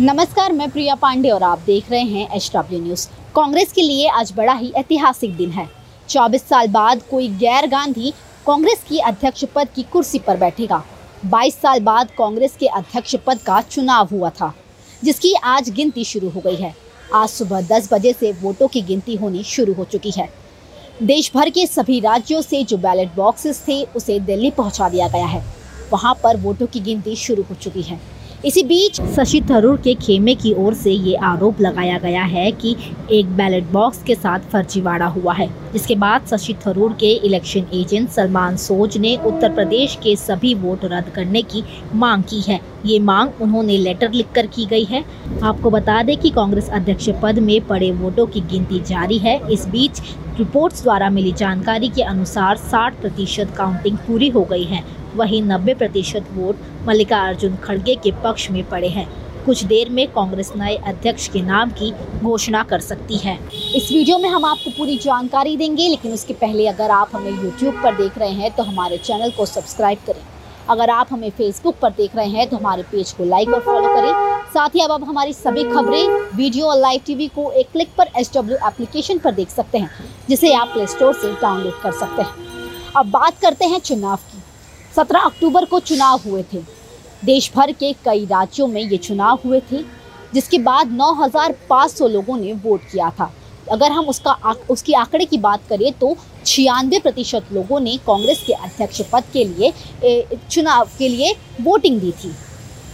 नमस्कार, मैं प्रिया पांडे और आप देख रहे हैं एच डब्ल्यू न्यूज़ कांग्रेस के लिए आज बड़ा ही ऐतिहासिक दिन है। 24 साल बाद कोई गैर गांधी कांग्रेस की अध्यक्ष पद की कुर्सी पर बैठेगा। 22 साल बाद कांग्रेस के अध्यक्ष पद का चुनाव हुआ था, जिसकी आज गिनती शुरू हो गई है। आज सुबह 10 बजे से वोटों की गिनती होनी शुरू हो चुकी है। देश भर के सभी राज्यों से जो बैलेट बॉक्सेस थे, उसे दिल्ली पहुँचा दिया गया है। वहाँ पर वोटों की गिनती शुरू हो चुकी है। इसी बीच शशि थरूर के खेमे की ओर से ये आरोप लगाया गया है कि एक बैलेट बॉक्स के साथ फर्जीवाड़ा हुआ है, जिसके बाद शशि थरूर के इलेक्शन एजेंट सलमान सोज ने उत्तर प्रदेश के सभी वोट रद्द करने की मांग की है। ये मांग उन्होंने लेटर लिखकर की गई है। आपको बता दें कि कांग्रेस अध्यक्ष पद में पड़े वोटों की गिनती जारी है। इस बीच रिपोर्ट्स द्वारा मिली जानकारी के अनुसार 60 प्रतिशत काउंटिंग पूरी हो गई है। वहीं 90 प्रतिशत वोट मल्लिकार्जुन खड़गे के पक्ष में पड़े हैं। कुछ देर में कांग्रेस नए अध्यक्ष के नाम की घोषणा कर सकती है। इस वीडियो में हम आपको पूरी जानकारी देंगे, लेकिन उसके पहले अगर आप हमें यूट्यूब पर देख रहे हैं तो हमारे चैनल को सब्सक्राइब करें। अगर आप हमें फेसबुक पर देख रहे हैं तो हमारे पेज को लाइक और फॉलो करें। साथ ही अब आप हमारी सभी खबरें वीडियो और लाइव टीवी को एक क्लिक पर एच डब्ल्यू एप्लीकेशन पर देख सकते हैं जिसे आप प्ले स्टोर से डाउनलोड कर सकते हैं। अब बात करते हैं चुनाव की। 17 अक्टूबर को चुनाव हुए थे। देश भर के कई राज्यों में ये चुनाव हुए थे जिसके बाद 9,500 लोगों ने वोट किया था। अगर हम उसका उसकी आंकड़े की बात करें तो छियानवे प्रतिशत लोगों ने कांग्रेस के अध्यक्ष पद के लिए चुनाव के लिए वोटिंग दी थी।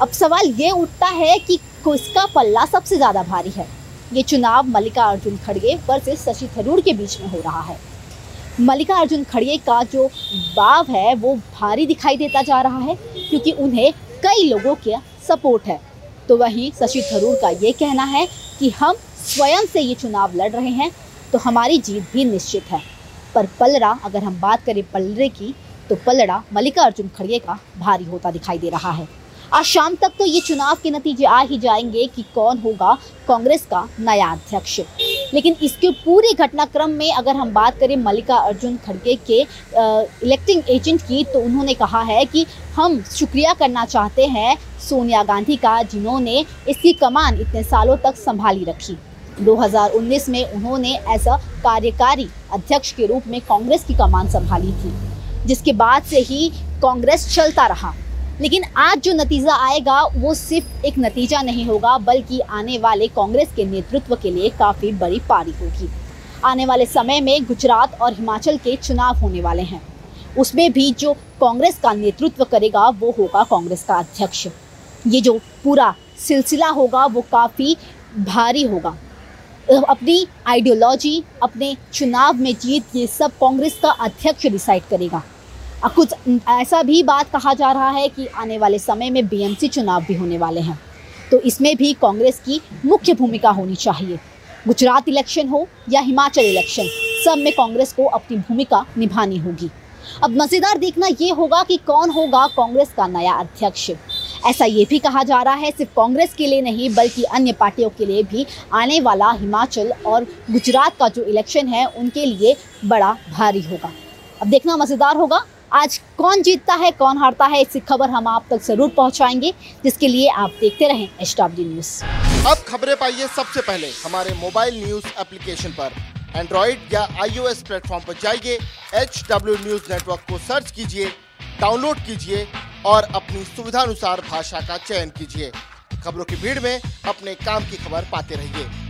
अब सवाल ये उठता है कि किसका पल्ला सबसे ज़्यादा भारी है? ये चुनाव मल्लिका अर्जुन खड़गे वर्सेस शशि थरूर के बीच में हो रहा है। मल्लिका अर्जुन खड़गे का जो बाव है, वो भारी दिखाई देता जा रहा है, क्योंकि उन्हें कई लोगों का सपोर्ट है। तो वहीं शशि थरूर का ये कहना है कि हम स्वयं से ये चुनाव लड़ रहे हैं तो हमारी जीत भी निश्चित है। पर पलड़ा, अगर हम बात करें पलड़े की तो पलड़ा मल्लिका अर्जुन खड़गे का भारी होता दिखाई दे रहा है। आज शाम तक तो ये चुनाव के नतीजे आ ही जाएँगे कि कौन होगा कांग्रेस का नया अध्यक्ष। लेकिन इसके पूरे घटनाक्रम में अगर हम बात करें मल्लिका अर्जुन खड़गे के इलेक्टिंग एजेंट की तो उन्होंने कहा है कि हम शुक्रिया करना चाहते हैं सोनिया गांधी का, जिन्होंने इसकी कमान इतने सालों तक संभाली रखी। 2019 में उन्होंने ऐसा कार्यकारी अध्यक्ष के रूप में कांग्रेस की कमान संभाली थी, जिसके बाद से ही कांग्रेस चलता रहा। लेकिन आज जो नतीजा आएगा, वो सिर्फ़ एक नतीजा नहीं होगा, बल्कि आने वाले कांग्रेस के नेतृत्व के लिए काफ़ी बड़ी पारी होगी। आने वाले समय में गुजरात और हिमाचल के चुनाव होने वाले हैं। उसमें भी जो कांग्रेस का नेतृत्व करेगा, वो होगा कांग्रेस का अध्यक्ष। ये जो पूरा सिलसिला होगा, वो काफ़ी भारी होगा। अपनी आइडियोलॉजी अपने चुनाव में जीत, ये सब कांग्रेस का अध्यक्ष डिसाइड करेगा। कुछ ऐसा भी बात कहा जा रहा है कि आने वाले समय में बीएमसी चुनाव भी होने वाले हैं। तो इसमें भी कांग्रेस की मुख्य भूमिका होनी चाहिए। गुजरात इलेक्शन हो या हिमाचल इलेक्शन, सब में कांग्रेस को अपनी भूमिका निभानी होगी। अब मज़ेदार देखना ये होगा कि कौन होगा कांग्रेस का नया अध्यक्ष। ऐसा ये भी कहा जा रहा है, सिर्फ़ कांग्रेस के लिए नहीं, बल्कि अन्य पार्टियों के लिए भी आने वाला हिमाचल और गुजरात का जो इलेक्शन है, उनके लिए बड़ा भारी होगा। अब देखना मज़ेदार होगा आज कौन जीतता है, कौन हारता है, इसकी खबर हम आप तक ज़रूर पहुंचाएँगे, जिसके लिए आप देखते रहें एच न्यूज़ अब खबरें पाइए सबसे पहले हमारे मोबाइल न्यूज़ एप्लीकेशन पर। एंड्रॉइड या आईओएस प्लेटफॉर्म पर जाइए एच डब्ल्यू न्यूज़ नेटवर्क को सर्च कीजिए, डाउनलोड कीजिए और अपनी सुविधानुसार भाषा का चयन कीजिए। खबरों की भीड़ में अपने काम की खबर पाते रहिए।